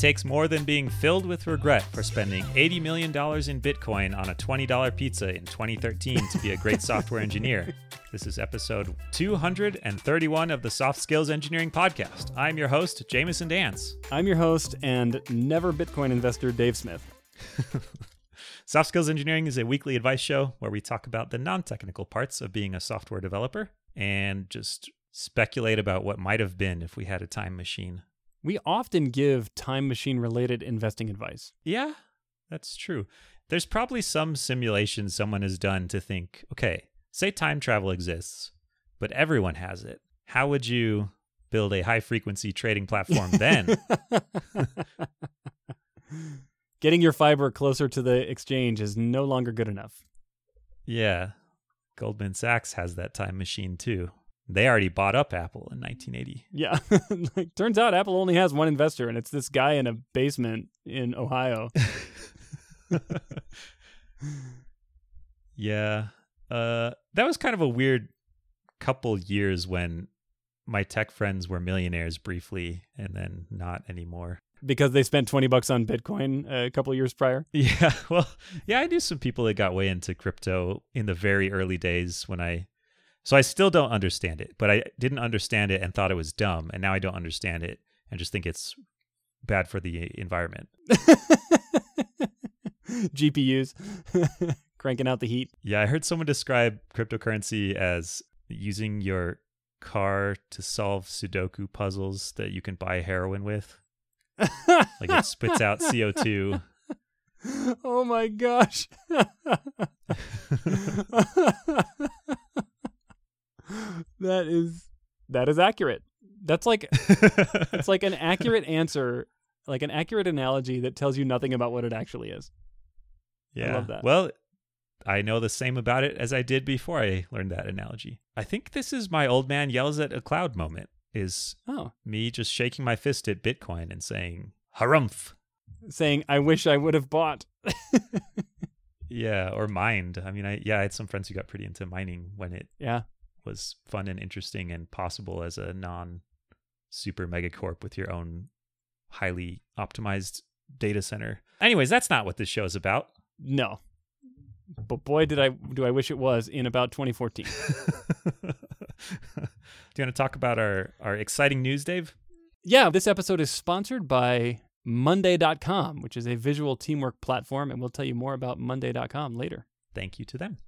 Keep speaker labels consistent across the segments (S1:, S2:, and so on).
S1: takes more than being filled with regret for spending $80 million in Bitcoin on a $20 pizza in 2013 to be a great software engineer. This is episode 231 of the Soft Skills Engineering Podcast. I'm your host, Jamison Dance.
S2: I'm your host and never Bitcoin investor, Dave Smith.
S1: Soft Skills Engineering is a weekly advice show where we talk about the non technical parts of being a software developer and just speculate about what might have been if we had a time machine.
S2: We often give time machine related investing advice.
S1: Yeah, that's true. There's probably some simulation someone has done to think, okay, say time travel exists, but everyone has it. How would you build a high frequency trading platform then?
S2: Getting your fiber closer to the exchange is no longer good enough.
S1: yeah, Goldman Sachs has that time machine too. They already bought up Apple in 1980.
S2: Yeah. like, turns out Apple only has one investor, and it's this guy in a basement in Ohio.
S1: Yeah. Uh that was kind of a weird couple years when my tech friends were millionaires briefly and then not anymore.
S2: because they spent 20 bucks on Bitcoin a couple years prior.
S1: Yeah, well, yeah, I knew some people that got way into crypto in the very early days when I so I still don't understand it, but I didn't understand it and thought it was dumb, and now I don't understand it and just think it's bad for the environment.
S2: GPUs cranking out the heat.
S1: Yeah, I heard someone describe cryptocurrency as using your car to solve Sudoku puzzles that you can buy heroin with. Like it spits out CO2.
S2: oh my gosh. that is that is accurate. That's like it's like an accurate answer, like an accurate analogy that tells you nothing about what it actually is.
S1: Yeah.
S2: love that.
S1: Well, I know the same about it as I did before I learned that analogy. I think this is my old man yells at a cloud moment is
S2: Oh,
S1: me just shaking my fist at Bitcoin and saying, harumph.
S2: saying I wish I would have bought.
S1: Yeah, or mined. I mean, I yeah, I had some friends who got pretty into mining when it
S2: yeah.
S1: Was fun and interesting and possible as a non super megacorp with your own highly optimized data center. Anyways, that's not what this show is about.
S2: No. But boy did I do I wish it was in about 2014.
S1: Do you want to talk about our, our exciting news, Dave?
S2: Yeah, this episode is sponsored by Monday.com, which is a visual teamwork platform, and we'll tell you more about Monday.com later.
S1: Thank you to them.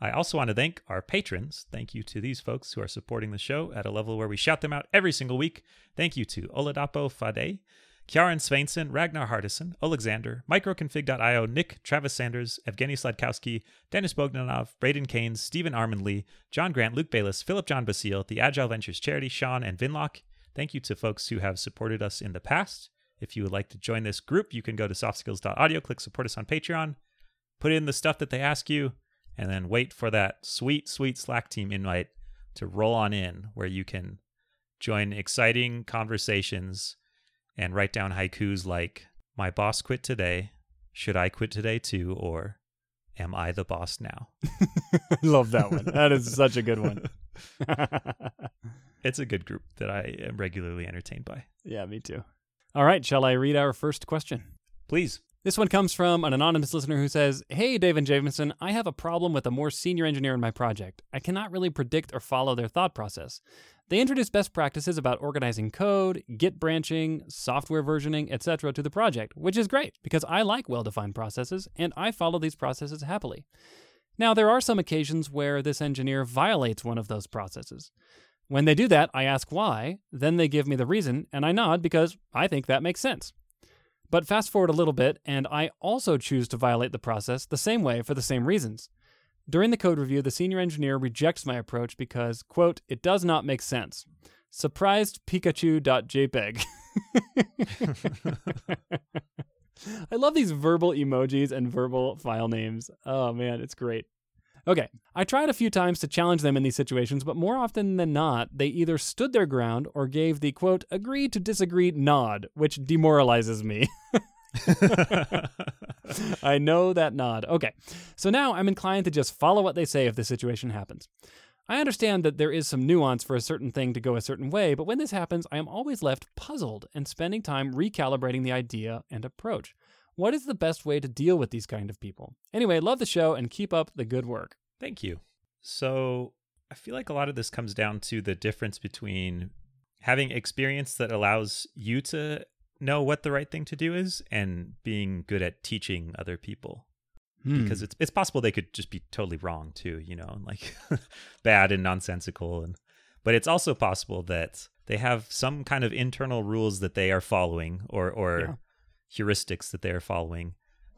S1: I also want to thank our patrons. Thank you to these folks who are supporting the show at a level where we shout them out every single week. Thank you to Oladapo Fade, Kjaran Sveinson, Ragnar Hardison, Alexander, Microconfig.io, Nick, Travis Sanders, Evgeny Sladkowski, Dennis Bogdanov, Braden Keynes, Stephen Armand Lee, John Grant, Luke Bayless, Philip John Basile, the Agile Ventures Charity, Sean, and Vinlock. Thank you to folks who have supported us in the past. If you would like to join this group, you can go to softskills.audio, click support us on Patreon, put in the stuff that they ask you, and then wait for that sweet, sweet Slack team invite to roll on in where you can join exciting conversations and write down haikus like, My boss quit today. Should I quit today too? Or Am I the boss now?
S2: I love that one. That is such a good one.
S1: It's a good group that I am regularly entertained by.
S2: yeah, me too. All right, shall I read our first question?
S1: Please.
S2: This one comes from an anonymous listener who says, Hey, Dave and Jamison, I have a problem with a more senior engineer in my project. I cannot really predict or follow their thought process. They introduce best practices about organizing code, Git branching, software versioning, etc. to the project, which is great because I like well defined processes and I follow these processes happily. Now, there are some occasions where this engineer violates one of those processes. When they do that, I ask why, then they give me the reason, and I nod because I think that makes sense. But fast forward a little bit, and I also choose to violate the process the same way for the same reasons. During the code review, the senior engineer rejects my approach because, quote, it does not make sense. Surprised Pikachu.jpg. I love these verbal emojis and verbal file names. Oh man, it's great. Okay, I tried a few times to challenge them in these situations, but more often than not, they either stood their ground or gave the quote, agree to disagree nod, which demoralizes me. I know that nod. Okay, so now I'm inclined to just follow what they say if the situation happens. I understand that there is some nuance for a certain thing to go a certain way, but when this happens, I am always left puzzled and spending time recalibrating the idea and approach. What is the best way to deal with these kind of people? Anyway, love the show and keep up the good work.
S1: Thank you. So, I feel like a lot of this comes down to the difference between having experience that allows you to know what the right thing to do is and being good at teaching other people
S2: Hmm.
S1: because it's it's possible they could just be totally wrong too, you know, and like bad and nonsensical and but it's also possible that they have some kind of internal rules that they are following or or heuristics that they are following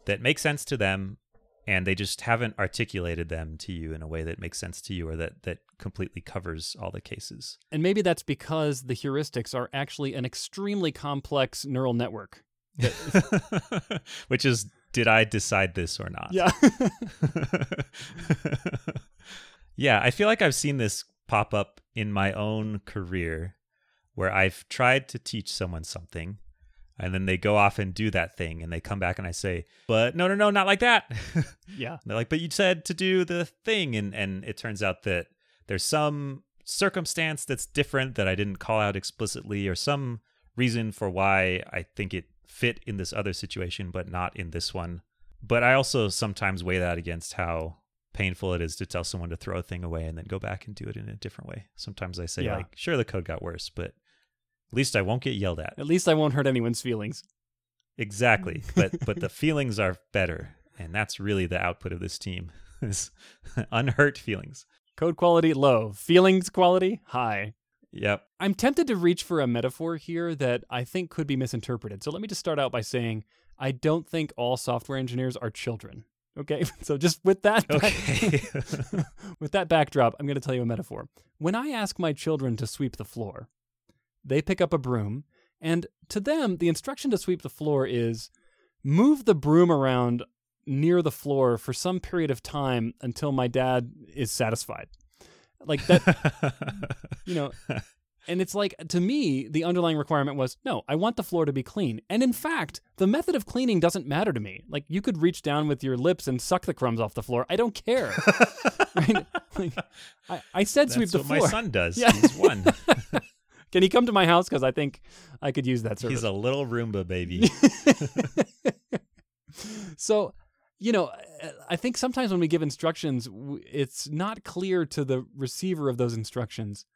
S1: that make sense to them and they just haven't articulated them to you in a way that makes sense to you or that that completely covers all the cases.
S2: and maybe that's because the heuristics are actually an extremely complex neural network.
S1: Which is did I decide this or not?
S2: Yeah.
S1: yeah, I feel like I've seen this pop up in my own career where I've tried to teach someone something and then they go off and do that thing and they come back and I say, "But no, no, no, not like that."
S2: yeah.
S1: they're like, "But you said to do the thing." And and it turns out that there's some circumstance that's different that I didn't call out explicitly or some reason for why I think it fit in this other situation but not in this one. But I also sometimes weigh that against how painful it is to tell someone to throw a thing away and then go back and do it in a different way. Sometimes I say
S2: Yeah.
S1: like, "Sure, the code got worse, but at least I won't get yelled at."
S2: At least I won't hurt anyone's feelings.
S1: Exactly. But but the feelings are better, and that's really the output of this team is unhurt feelings.
S2: Code quality low, feelings quality high.
S1: Yep.
S2: I'm tempted to reach for a metaphor here that I think could be misinterpreted. So let me just start out by saying I don't think all software engineers are children. Okay, so just with that,
S1: Okay.
S2: with that backdrop, I'm going to tell you a metaphor. When I ask my children to sweep the floor, they pick up a broom, and to them, the instruction to sweep the floor is move the broom around near the floor for some period of time until my dad is satisfied. Like that, you know, and it's like, to me, the underlying requirement was no, I want the floor to be clean. And in fact, the method of cleaning doesn't matter to me. Like, you could reach down with your lips and suck the crumbs off the floor. I don't care. right? Like, I, I said sweep
S1: That's
S2: the
S1: what
S2: floor.
S1: my son does.
S2: Yeah.
S1: He's one.
S2: Can he come to my house? Because I think I could use that service.
S1: He's a little Roomba baby.
S2: so, you know, I think sometimes when we give instructions, it's not clear to the receiver of those instructions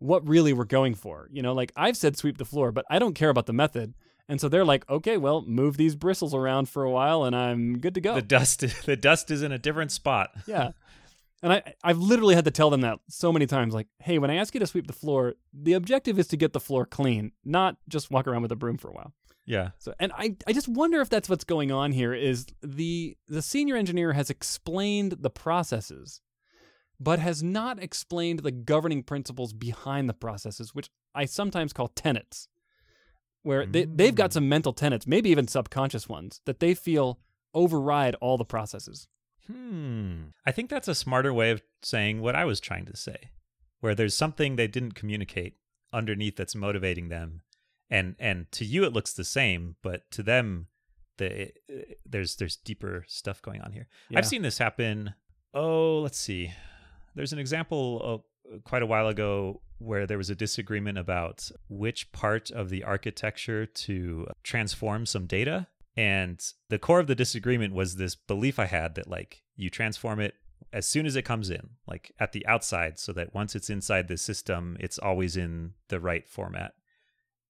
S2: what really we're going for. You know, like I've said sweep the floor, but I don't care about the method. And so they're like, okay, well, move these bristles around for a while and I'm good to go.
S1: The dust the dust is in a different spot.
S2: yeah. And I, I've literally had to tell them that so many times like, hey, when I ask you to sweep the floor, the objective is to get the floor clean, not just walk around with a broom for a while.
S1: Yeah.
S2: So, and I, I just wonder if that's what's going on here. Is the the senior engineer has explained the processes, but has not explained the governing principles behind the processes, which I sometimes call tenets, where they they've got
S1: Mm.
S2: some mental tenets, maybe even subconscious ones, that they feel override all the processes.
S1: Hmm. I think that's a smarter way of saying what I was trying to say, where there's something they didn't communicate underneath that's motivating them, and and to you it looks the same, but to them, the there's there's deeper stuff going on here.
S2: Yeah.
S1: I've seen this happen. Oh, let's see. There's an example uh, quite a while ago where there was a disagreement about which part of the architecture to transform some data. And the core of the disagreement was this belief I had that, like, you transform it as soon as it comes in, like at the outside, so that once it's inside the system, it's always in the right format.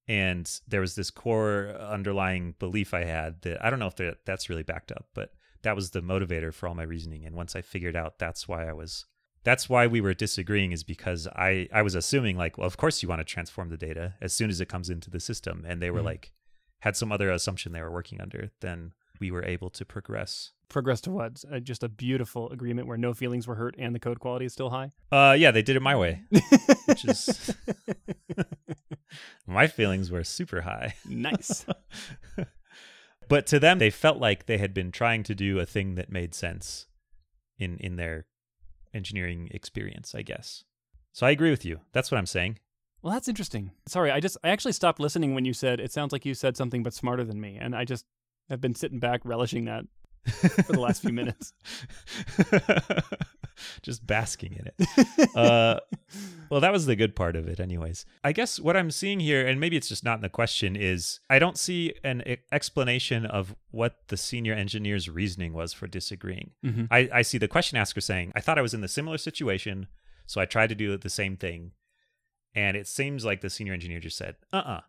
S1: And there was this core underlying belief I had that I don't know if that- that's really backed up, but that was the motivator for all my reasoning. And once I figured out that's why I was that's why we were disagreeing is because I I was assuming like, well, of course you want to transform the data as soon as it comes into the system, and they were
S2: Mhm.
S1: like had some other assumption they were working under. Then we were able to progress.
S2: Progress to what? Uh, just a beautiful agreement where no feelings were hurt and the code quality is still high.
S1: Uh, yeah, they did it my way, which is my feelings were super high.
S2: nice.
S1: but to them, they felt like they had been trying to do a thing that made sense in in their engineering experience, I guess. So I agree with you. That's what I'm saying.
S2: Well, that's interesting. Sorry, I just I actually stopped listening when you said it sounds like you said something but smarter than me, and I just have been sitting back relishing that. for the last few minutes.
S1: just basking in it. Uh, well, that was the good part of it, anyways. I guess what I'm seeing here, and maybe it's just not in the question, is I don't see an explanation of what the senior engineer's reasoning was for disagreeing.
S2: Mm-hmm.
S1: I, I see the question asker saying, I thought I was in the similar situation, so I tried to do the same thing. And it seems like the senior engineer just said, uh uh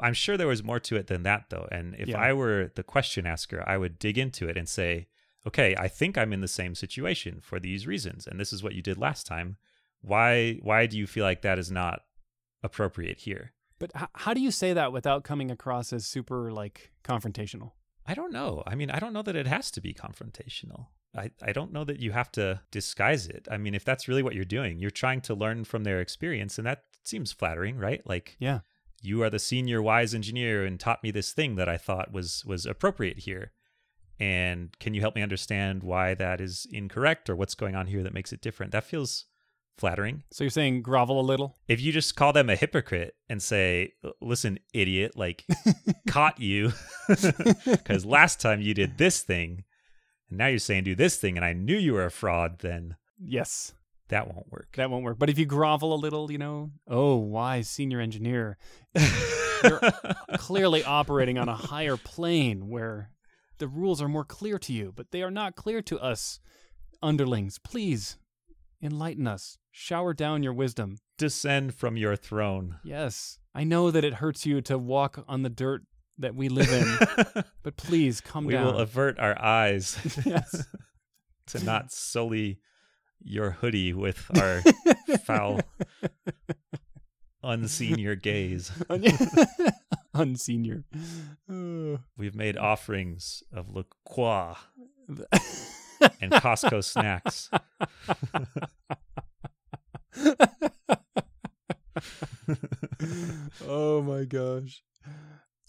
S1: I'm sure there was more to it than that, though. And if
S2: Yeah.
S1: I were the question asker, I would dig into it and say, okay, I think I'm in the same situation for these reasons. And this is what you did last time. Why, why do you feel like that is not appropriate here?
S2: But h- how do you say that without coming across as super like confrontational?
S1: I don't know. I mean, I don't know that it has to be confrontational. I, I don't know that you have to disguise it. I mean, if that's really what you're doing, you're trying to learn from their experience, and that seems flattering, right? Like,
S2: Yeah.
S1: you are the senior wise engineer and taught me this thing that I thought was was appropriate here. And can you help me understand why that is incorrect or what's going on here that makes it different? That feels flattering.
S2: So you're saying grovel a little?
S1: If you just call them a hypocrite and say, "Listen, idiot, like caught you because last time you did this thing and now you're saying do this thing and I knew you were a fraud," then
S2: Yes.
S1: that won't work.
S2: That won't work. But if you grovel a little, you know, oh, wise senior engineer, you're clearly operating on a higher plane where the rules are more clear to you, but they are not clear to us underlings. Please enlighten us. Shower down your wisdom.
S1: Descend from your throne.
S2: Yes, I know that it hurts you to walk on the dirt that we live in, but please come
S1: we
S2: down.
S1: We will avert our eyes
S2: yes.
S1: to not sully your hoodie with our foul, unseen your gaze.
S2: Unsenior.
S1: We've made offerings of La Croix and Costco snacks.
S2: oh my gosh.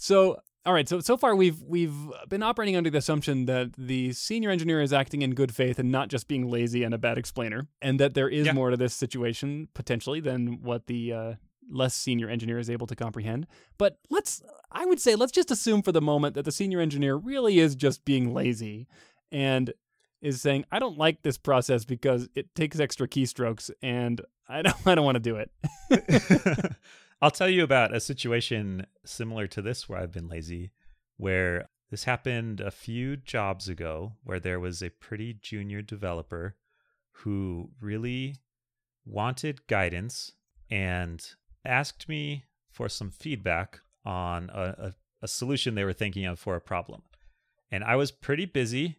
S2: So, all right, so so far we've we've been operating under the assumption that the senior engineer is acting in good faith and not just being lazy and a bad explainer, and that there is
S1: Yeah.
S2: more to this situation potentially than what the uh, less senior engineer is able to comprehend. But let's I would say let's just assume for the moment that the senior engineer really is just being lazy and is saying I don't like this process because it takes extra keystrokes and I don't I don't want to do it.
S1: I'll tell you about a situation similar to this where I've been lazy, where this happened a few jobs ago, where there was a pretty junior developer who really wanted guidance and asked me for some feedback on a, a, a solution they were thinking of for a problem. And I was pretty busy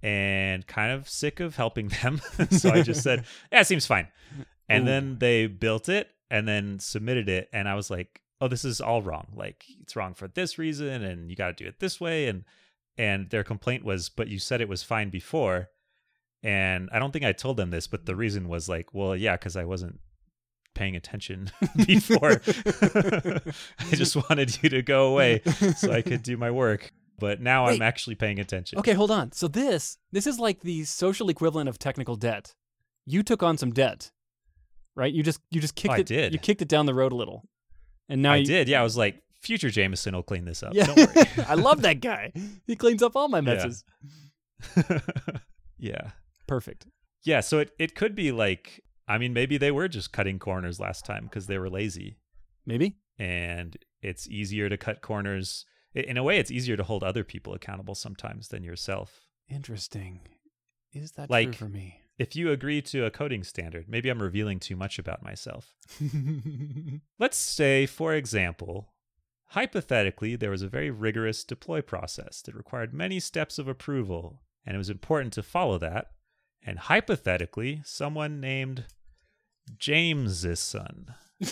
S1: and kind of sick of helping them. so I just said, Yeah, it seems fine. And
S2: Ooh.
S1: then they built it and then submitted it. And I was like, Oh, this is all wrong. Like it's wrong for this reason, and you gotta do it this way. And and their complaint was, but you said it was fine before. And I don't think I told them this, but the reason was like, well, yeah, because I wasn't paying attention before. I just wanted you to go away so I could do my work. But now
S2: Wait.
S1: I'm actually paying attention.
S2: Okay, hold on. So this this is like the social equivalent of technical debt. You took on some debt, right? You just you just kicked
S1: Oh, I
S2: it.
S1: did.
S2: You kicked it down the road a little, and now
S1: I
S2: you,
S1: did. Yeah, I was like, future Jamison will clean this up.
S2: Yeah,
S1: Don't worry.
S2: I love that guy. He cleans up all my messes.
S1: yeah.
S2: Perfect.
S1: Yeah. So it, it could be like, I mean, maybe they were just cutting corners last time because they were lazy.
S2: Maybe.
S1: And it's easier to cut corners. In a way, it's easier to hold other people accountable sometimes than yourself.
S2: Interesting. Is that
S1: Like-
S2: true for me?
S1: If you agree to a coding standard, maybe I'm revealing too much about myself. Let's say, for example, hypothetically, there was a very rigorous deploy process that required many steps of approval, and it was important to follow that. And hypothetically, someone named James's son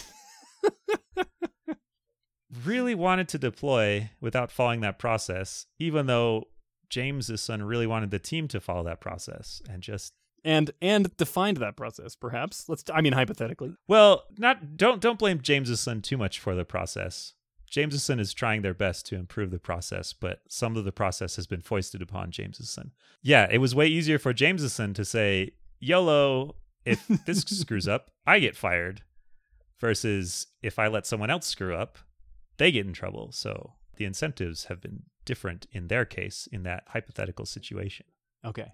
S1: really wanted to deploy without following that process, even though James's son really wanted the team to follow that process and just
S2: and and defined that process, perhaps. Let's. I mean, hypothetically.
S1: Well, not don't don't blame James's too much for the process. James's son is trying their best to improve the process, but some of the process has been foisted upon James's son. Yeah, it was way easier for James's son to say, "YOLO, if this screws up, I get fired." Versus if I let someone else screw up, they get in trouble. So the incentives have been different in their case in that hypothetical situation.
S2: Okay.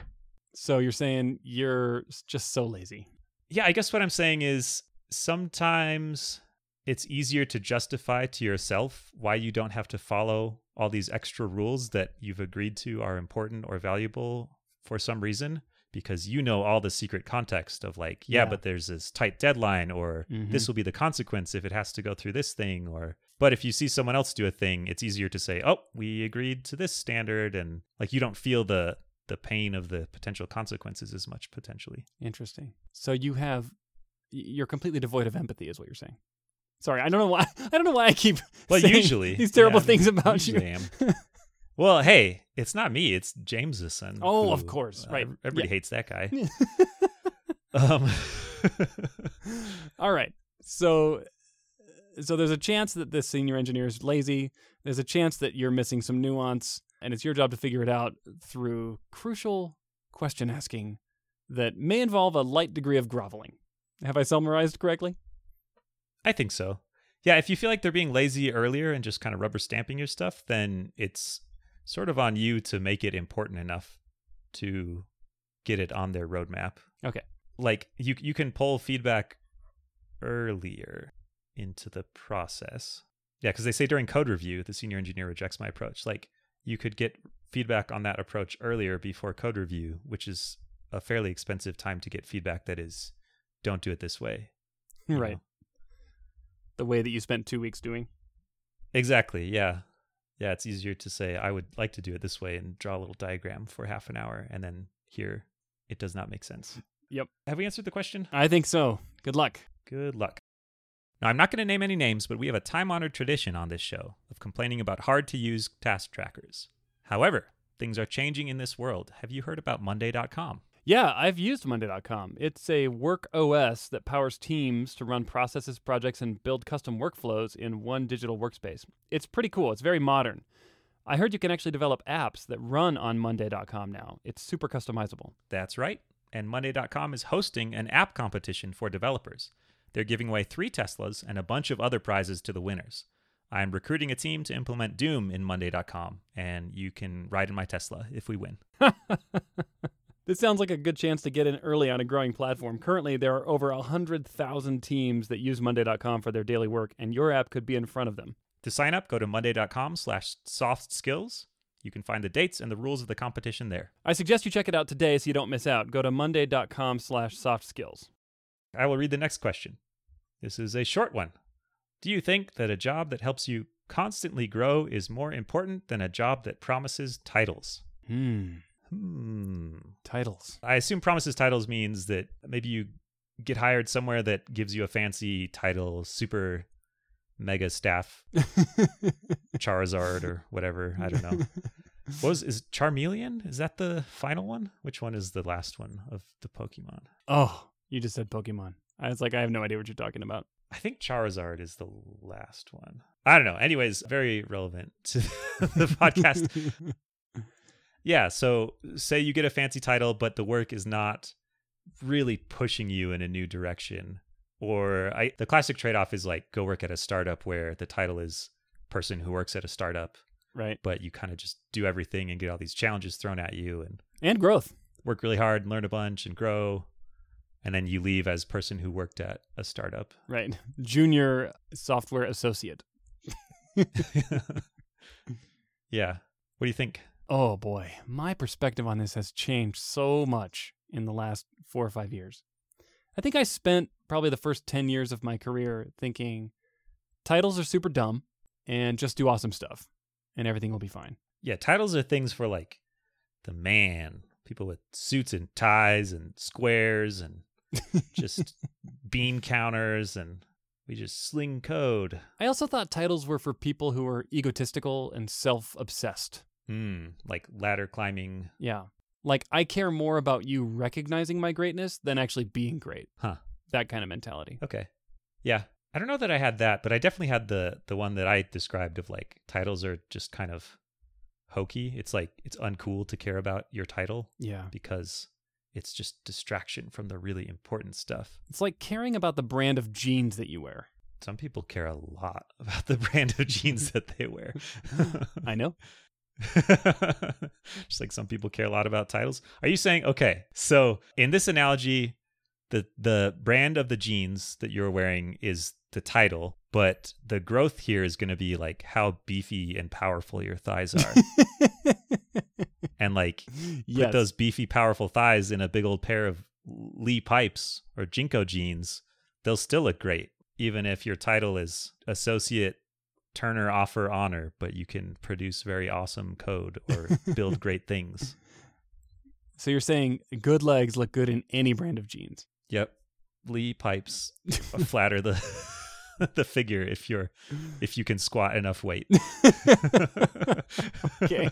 S2: So you're saying you're just so lazy.
S1: Yeah, I guess what I'm saying is sometimes it's easier to justify to yourself why you don't have to follow all these extra rules that you've agreed to are important or valuable for some reason because you know all the secret context of like, yeah,
S2: Yeah.
S1: but there's this tight deadline or
S2: Mhm.
S1: this will be the consequence if it has to go through this thing or but if you see someone else do a thing, it's easier to say, "Oh, we agreed to this standard," and like you don't feel the the pain of the potential consequences as much potentially.
S2: Interesting. So you have you're completely devoid of empathy is what you're saying. Sorry, I don't know why I don't know why I keep
S1: Well,
S2: saying
S1: usually
S2: these terrible
S1: yeah,
S2: things about you.
S1: well, hey, it's not me; it's James's son.
S2: Oh, of course,
S1: uh,
S2: right.
S1: everybody
S2: Yeah.
S1: hates that guy. um,
S2: All right. So so there's a chance that this senior engineer is lazy. There's a chance that you're missing some nuance and it's your job to figure it out through crucial question asking that may involve a light degree of groveling. Have I summarized correctly?
S1: I think so. Yeah, if you feel like they're being lazy earlier and just kind of rubber stamping your stuff, then it's sort of on you to make it important enough to get it on their roadmap.
S2: Okay.
S1: Like you you can pull feedback earlier into the process. Yeah, because they say during code review, the senior engineer rejects my approach. Like you could get feedback on that approach earlier before code review, which is a fairly expensive time to get feedback that is don't do it this way.
S2: right.
S1: know?
S2: The way that you spent 2 weeks doing.
S1: Exactly. Yeah. Yeah. It's easier to say, I would like to do it this way and draw a little diagram for half an hour. And then here, it does not make sense.
S2: Yep.
S1: Have we answered the question?
S2: I think so. Good luck.
S1: Good luck. Now, I'm not going to name any names, but we have a time honored tradition on this show of complaining about hard to use task trackers. However, things are changing in this world. Have you heard about Monday.com?
S2: Yeah, I've used Monday.com. It's a work OS that powers teams to run processes, projects, and build custom workflows in one digital workspace. It's pretty cool. It's very modern. I heard you can actually develop apps that run on Monday.com now. It's super customizable.
S1: That's right. And Monday.com is hosting an app competition for developers. They're giving away three Teslas and a bunch of other prizes to the winners. I'm recruiting a team to implement Doom in Monday.com, and you can ride in my Tesla if we win.
S2: This sounds like a good chance to get in early on a growing platform. Currently, there are over 100,000 teams that use Monday.com for their daily work, and your app could be in front of them.
S1: To sign up, go to Monday.com slash soft skills. You can find the dates and the rules of the competition there.
S2: I suggest you check it out today so you don't miss out. Go to monday.com slash soft skills.
S1: I will read the next question. This is a short one. Do you think that a job that helps you constantly grow is more important than a job that promises titles?
S2: Hmm.
S1: Hmm.
S2: Titles.
S1: I assume promises titles means that maybe you get hired somewhere that gives you a fancy title, super mega staff Charizard or whatever. I don't know. What was is Charmeleon? Is that the final one? Which one is the last one of the Pokemon?
S2: Oh, you just said Pokemon. I was like, I have no idea what you're talking about.
S1: I think Charizard is the last one. I don't know. Anyways, very relevant to the podcast. Yeah, so say you get a fancy title, but the work is not really pushing you in a new direction. Or I, the classic trade off is like go work at a startup where the title is person who works at a startup,
S2: right.
S1: but you kind of just do everything and get all these challenges thrown at you and
S2: And growth.
S1: work really hard and learn a bunch and grow. And then you leave as person who worked at a startup.
S2: Right. Junior software associate.
S1: yeah. What do you think?
S2: Oh boy, my perspective on this has changed so much in the last four or five years. I think I spent probably the first 10 years of my career thinking titles are super dumb and just do awesome stuff and everything will be fine.
S1: Yeah, titles are things for like the man, people with suits and ties and squares and just bean counters and we just sling code.
S2: I also thought titles were for people who were egotistical and self obsessed.
S1: Hmm, like ladder climbing.
S2: Yeah. Like, I care more about you recognizing my greatness than actually being great.
S1: Huh.
S2: That kind of mentality.
S1: Okay. Yeah. I don't know that I had that, but I definitely had the the one that I described of like titles are just kind of hokey. It's like it's uncool to care about your title
S2: Yeah.
S1: because it's just distraction from the really important stuff.
S2: It's like caring about the brand of jeans that you wear.
S1: some people care a lot about the brand of jeans that they wear.
S2: I know.
S1: Just like some people care a lot about titles. Are you saying okay? So in this analogy, the the brand of the jeans that you're wearing is the title, but the growth here is going to be like how beefy and powerful your thighs are, and like
S2: yes.
S1: put those beefy, powerful thighs in a big old pair of Lee pipes or JNCO jeans, they'll still look great, even if your title is associate Turner offer honor, but you can produce very awesome code or build great things.
S2: So you're saying good legs look good in any brand of jeans.
S1: Yep. Lee pipes flatter the the figure if you're if you can squat enough weight.
S2: okay.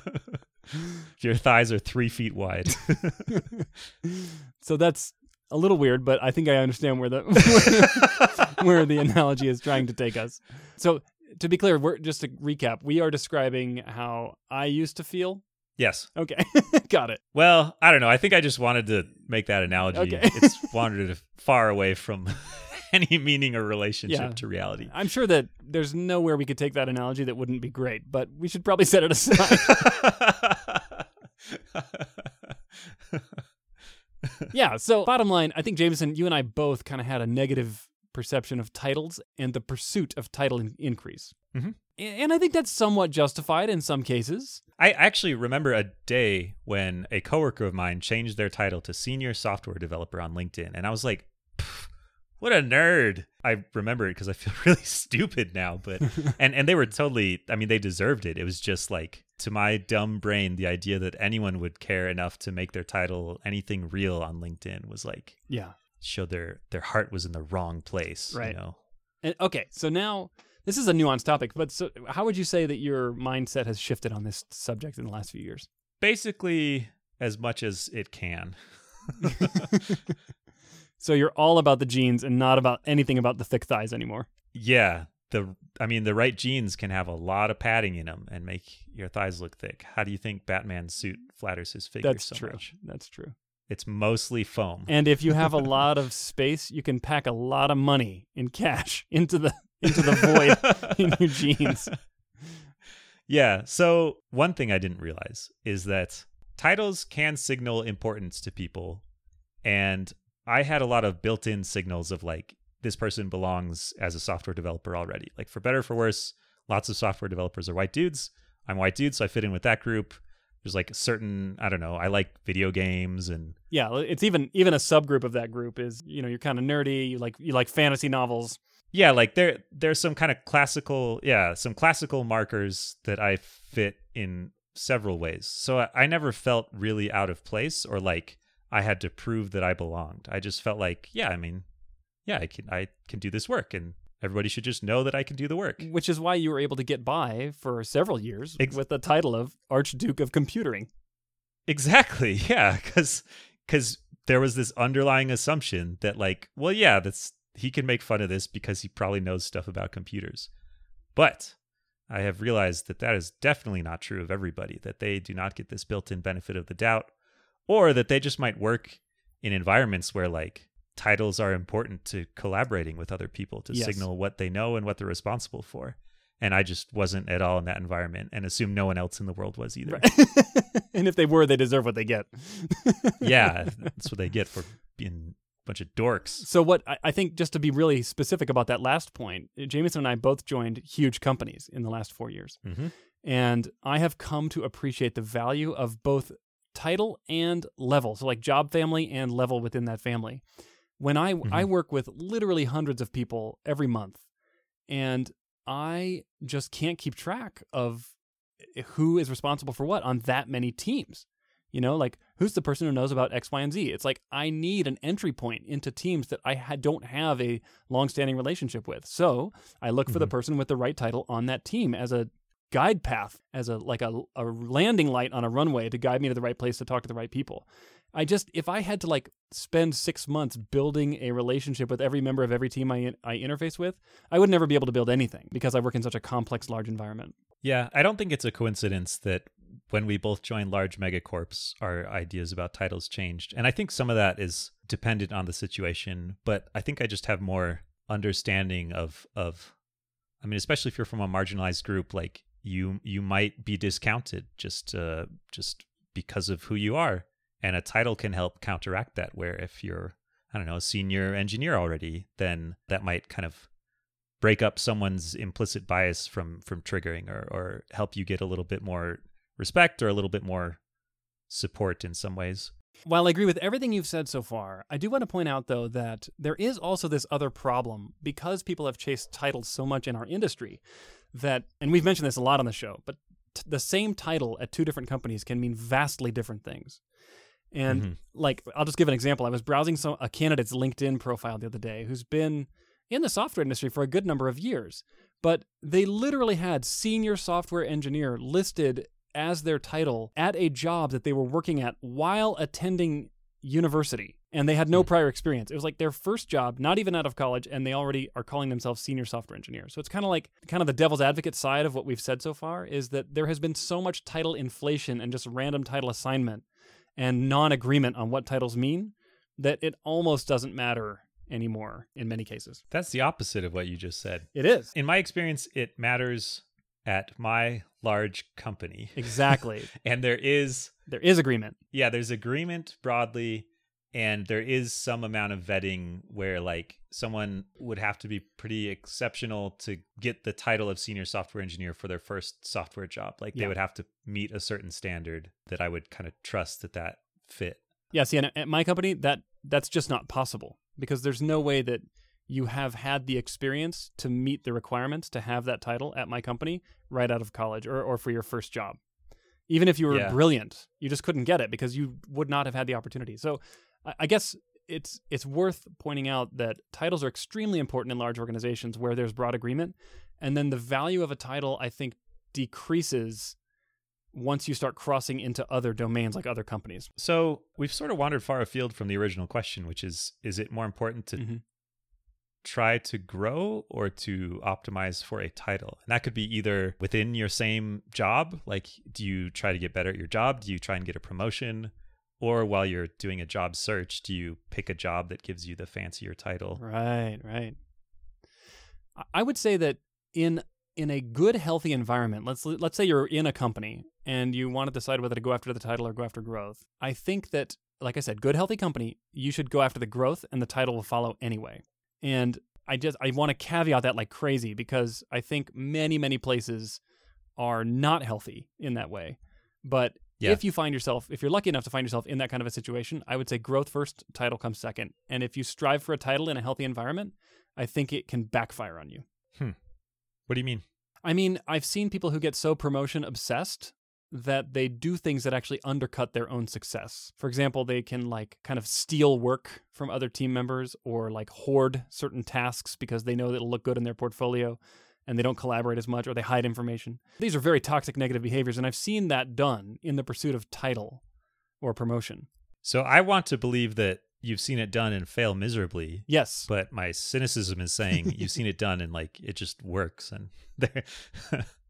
S1: Your thighs are three feet wide.
S2: so that's a little weird, but I think I understand where the where the analogy is trying to take us. So to be clear, we're just to recap, we are describing how I used to feel.
S1: Yes.
S2: Okay. Got it.
S1: Well, I don't know. I think I just wanted to make that analogy.
S2: Okay.
S1: it's wandered far away from any meaning or relationship
S2: Yeah.
S1: to reality.
S2: I'm sure that there's nowhere we could take that analogy that wouldn't be great, but we should probably set it aside. yeah. So, bottom line, I think Jamison, you and I both kind of had a negative perception of titles and the pursuit of title in- increase.
S1: Mhm.
S2: And I think that's somewhat justified in some cases.
S1: I actually remember a day when a coworker of mine changed their title to senior software developer on LinkedIn, and I was like, "What a nerd!" I remember it because I feel really stupid now, but and and they were totally. I mean, they deserved it. It was just like to my dumb brain, the idea that anyone would care enough to make their title anything real on LinkedIn was like
S2: Yeah.
S1: show their their heart was in the wrong place.
S2: Right.
S1: You know.
S2: And, okay. So now this is a nuanced topic, but so how would you say that your mindset has shifted on this subject in the last few years?
S1: Basically, as much as it can.
S2: So you're all about the jeans and not about anything about the thick thighs anymore.
S1: Yeah, the I mean the right jeans can have a lot of padding in them and make your thighs look thick. How do you think Batman's suit flatters his figure
S2: That's
S1: so
S2: true.
S1: much?
S2: That's true.
S1: It's mostly foam.
S2: And if you have a lot of space, you can pack a lot of money in cash into the into the void in your jeans.
S1: yeah, so one thing I didn't realize is that titles can signal importance to people and I had a lot of built-in signals of like this person belongs as a software developer already. Like for better or for worse, lots of software developers are white dudes. I'm white dude, so I fit in with that group. There's like a certain, I don't know, I like video games and
S2: Yeah, it's even even a subgroup of that group is you know you're kind of nerdy. You like you like fantasy novels.
S1: yeah, like there there's some kind of classical, yeah, some classical markers that I fit in several ways. So I, I never felt really out of place or like I had to prove that I belonged. I just felt like, yeah, I mean, yeah, I can I can do this work and everybody should just know that I can do the work.
S2: which is why you were able to get by for several years
S1: Ex-
S2: with the title of Archduke of Computering.
S1: Exactly. Yeah, cuz cuz there was this underlying assumption that like, well, yeah, that's he can make fun of this because he probably knows stuff about computers. But I have realized that that is definitely not true of everybody, that they do not get this built-in benefit of the doubt or that they just might work in environments where like titles are important to collaborating with other people to
S2: Yes.
S1: signal what they know and what they're responsible for. And I just wasn't at all in that environment and assume no one else in the world was either.
S2: and if they were, they deserve what they get.
S1: yeah, that's what they get for being a bunch of dorks.
S2: So what I, I think just to be really specific about that last point, Jamison and I both joined huge companies in the last four years.
S1: Mm-hmm.
S2: And I have come to appreciate the value of both title and level. So like job family and level within that family. When I I work with literally hundreds of people every month and I just can't keep track of who is responsible for what on that many teams. You know, like who's the person who knows about X, Y, and Z? It's like I need an entry point into teams that I ha- don't have a long-standing relationship with. So I look for the
S1: Mhm.
S2: person with the right title on that team as a guide path, as a like a, a landing light on a runway to guide me to the right place to talk to the right people. I just if I had to like spend six months building a relationship with every member of every team I I interface with, I would never be able to build anything because I work in such a complex, large environment.
S1: Yeah, I don't think it's a coincidence that when we both joined large megacorps, our ideas about titles changed. And I think some of that is dependent on the situation, but I think I just have more understanding of of I mean, especially if you're from a marginalized group, like you you might be discounted just uh, just because of who you are, and a title can help counteract that. Where if you're I don't know a senior engineer already, then that might kind of break up someone's implicit bias from from triggering or or help you get a little bit more respect or a little bit more support in some ways.
S2: While I agree with everything you've said so far, I do want to point out, though, that there is also this other problem because people have chased titles so much in our industry that, and we've mentioned this a lot on the show, but t- the same title at two different companies can mean vastly different things. And
S1: Mhm.
S2: like, I'll just give an example. I was browsing some a candidate's LinkedIn profile the other day who's been in the software industry for a good number of years, but they literally had senior software engineer listed as their title at a job that they were working at while attending university and they had no
S1: Hmm.
S2: prior experience. It was like their first job, not even out of college, and they already are calling themselves senior software engineer. So it's kind of like kind of the devil's advocate side of what we've said so far is that there has been so much title inflation and just random title assignment and non-agreement on what titles mean that it almost doesn't matter anymore in many cases.
S1: That's the opposite of what you just said.
S2: It is.
S1: In my experience, it matters at my large company.
S2: Exactly.
S1: And there is
S2: there is agreement.
S1: yeah, there's agreement broadly and there is some amount of vetting where like someone would have to be pretty exceptional to get the title of senior software engineer for their first software job. Like
S2: Yeah.
S1: they would have to meet a certain standard that I would kind of trust that that fit.
S2: Yeah, see, and at my company, that that's just not possible because there's no way that you have had the experience to meet the requirements to have that title at my company right out of college or, or for your first job. Even if you were
S1: Yeah.
S2: brilliant, you just couldn't get it because you would not have had the opportunity. So I, guess it's it's worth pointing out that titles are extremely important in large organizations where there's broad agreement, and then the value of a title I think decreases once you start crossing into other domains like other companies.
S1: So we've sort of wandered far afield from the original question, which is is it more important to
S2: Mhm.
S1: Try to grow or to optimize for a title? And that could be either within your same job, like do you try to get better at your job? Do you try and get a promotion? Or while you're doing a job search, do you pick a job that gives you the fancier title?
S2: Right, right. I- would say that in in a good, healthy environment, let's let's say you're in a company and you want to decide whether to go after the title or go after growth. I think that, like I said, good, healthy company, you should go after the growth, and the title will follow anyway. And I just I want to caveat that like crazy because I think many many places are not healthy in that way. But
S1: Yeah.
S2: if you find yourself, if you're lucky enough to find yourself in that kind of a situation, I would say growth first, title comes second. And if you strive for a title in a healthy environment, I think it can backfire on you. Hmm.
S1: What do you mean?
S2: I mean, I've seen people who get so promotion obsessed that they do things that actually undercut their own success. For example, they can like kind of steal work from other team members or like hoard certain tasks because they know that it'll look good in their portfolio and they don't collaborate as much or they hide information. These are very toxic negative behaviors and I've seen that done in the pursuit of title or promotion.
S1: So I want to believe that you've seen it done and fail miserably.
S2: Yes.
S1: But my cynicism is saying you've seen it done and like it just works and there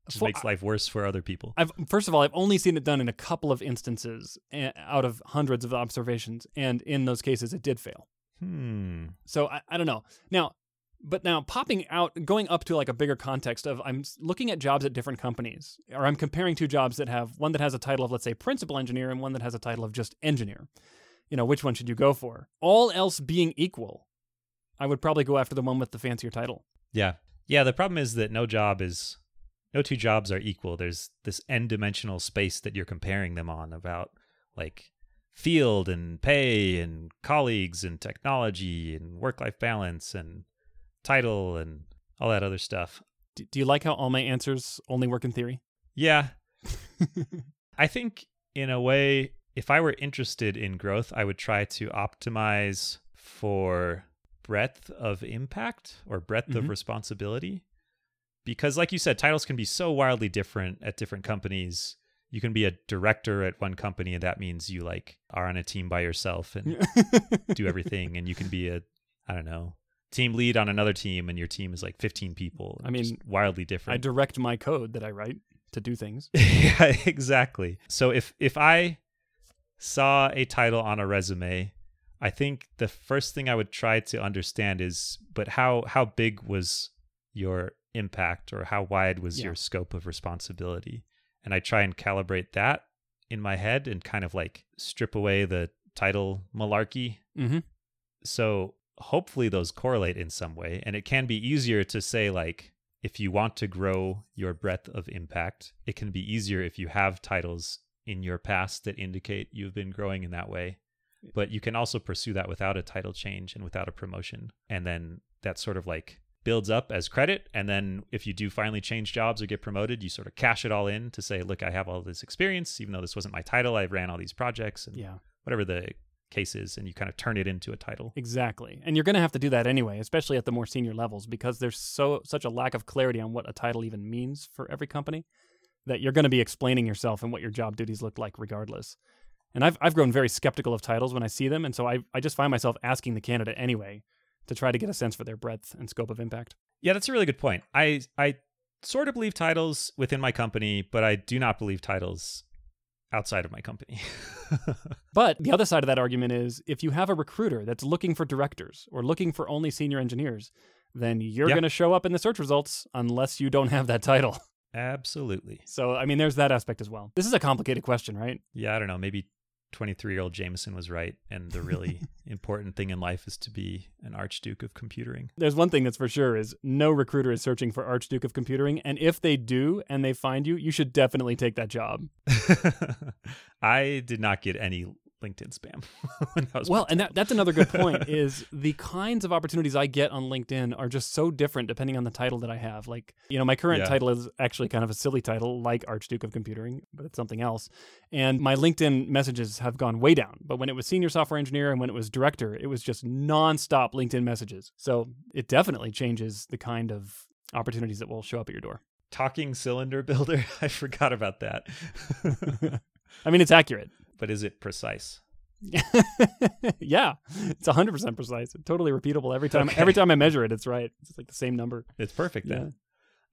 S1: just makes life worse for other people.
S2: I've first of all, I've only seen it done in a couple of instances eh, out of hundreds of observations, and in those cases, it did fail.
S1: Hmm.
S2: So I, I don't know. Now, but now popping out, going up to like a bigger context of I'm looking at jobs at different companies, or I'm comparing two jobs that have one that has a title of let's say principal engineer and one that has a title of just engineer. You know, which one should you go for? All else being equal, I would probably go after the one with the fancier title.
S1: Yeah. Yeah. The problem is that no job is, no two jobs are equal. There's this n dimensional space that you're comparing them on about like field and pay and colleagues and technology and work life balance and title and all that other stuff.
S2: Do, do you like how all my answers only work in theory?
S1: Yeah. I think in a way, if I were interested in growth, I would try to optimize for breadth of impact or breadth of
S2: Mhm.
S1: responsibility. Because, like you said, titles can be so wildly different at different companies. You can be a director at one company, and that means you like are on a team by yourself and do everything. And you can be a, I don't know, team lead on another team, and your team is like 15 people.
S2: I mean,
S1: wildly different I
S2: direct my code that I write to do things.
S1: yeah, exactly. So if if I saw a title on a resume, I think the first thing I would try to understand is, but how how big was your impact, or how wide was
S2: Yeah.
S1: your scope of responsibility? And I try and calibrate that in my head and kind of like strip away the title malarkey
S2: Mm-hmm.
S1: so hopefully those correlate in some way and it can be easier to say like if you want to grow your breadth of impact it can be easier if you have titles in your past that indicate you've been growing in that way but you can also pursue that without a title change and without a promotion and then that sort of like builds up as credit and then if you do finally change jobs or get promoted you sort of cash it all in to say look i have all this experience even though this wasn't my title i ran all these projects and
S2: Yeah,
S1: whatever the case is and you kind of turn it into a title
S2: exactly. And you're going to have to do that anyway, especially at the more senior levels, because there's so such a lack of clarity on what a title even means for every company that you're going to be explaining yourself and what your job duties look like regardless. And I've I've grown very skeptical of titles when I see them, and so I I just find myself asking the candidate anyway to try to get a sense for their breadth and scope of impact.
S1: Yeah, that's a really good point. I I sort of believe titles within my company, but I do not believe titles outside of my company.
S2: But the other side of that argument is if you have a recruiter that's looking for directors or looking for only senior engineers, then you're
S1: Yeah.
S2: going to show up in the search results unless you don't have that title.
S1: Absolutely.
S2: So, I mean, there's that aspect as well. This is a complicated question, right?
S1: Yeah, I don't know. Maybe 23 year old Jamison was right, and the really important thing in life is to be an archduke of computering.
S2: There's one thing that's for sure is no recruiter is searching for Archduke of Computing, and if they do and they find you, you should definitely take that job.
S1: I did not get any LinkedIn spam
S2: Well, and that, that's another good point is the kinds of opportunities I get on LinkedIn are just so different depending on the title that I have. Like, you know, my current
S1: Yeah.
S2: title is actually kind of a silly title like Archduke of Computing, but it's something else. And my LinkedIn messages have gone way down. But when it was senior software engineer and when it was director, it was just nonstop LinkedIn messages. So it definitely changes the kind of opportunities that will show up at your door.
S1: talking cylinder builder. I forgot about that.
S2: I mean, it's accurate.
S1: But is it precise?
S2: yeah, it's 100% precise. Totally repeatable every time.
S1: Okay.
S2: Every time I measure it, it's right. It's like the same number.
S1: It's perfect then.
S2: Yeah.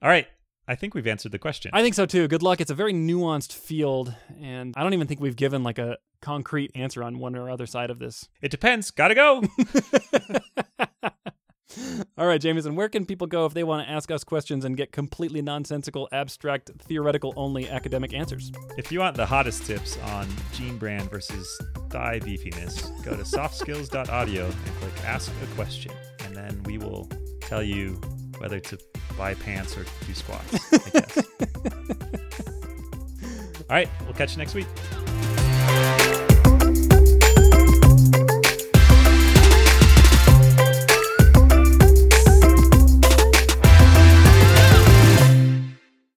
S1: All right. I think we've answered the question.
S2: I think so too. Good luck. It's a very nuanced field, and I don't even think we've given like a concrete answer on one or other side of this.
S1: it depends. Gotta go.
S2: All right, Jamison, where can people go if they want to ask us questions and get completely nonsensical, abstract, theoretical only academic answers?
S1: if you want the hottest tips on jean brand versus thigh beefiness, go to softskills.audio and click ask a question. And then we will tell you whether to buy pants or do squats, I guess. All right. We'll catch you next week.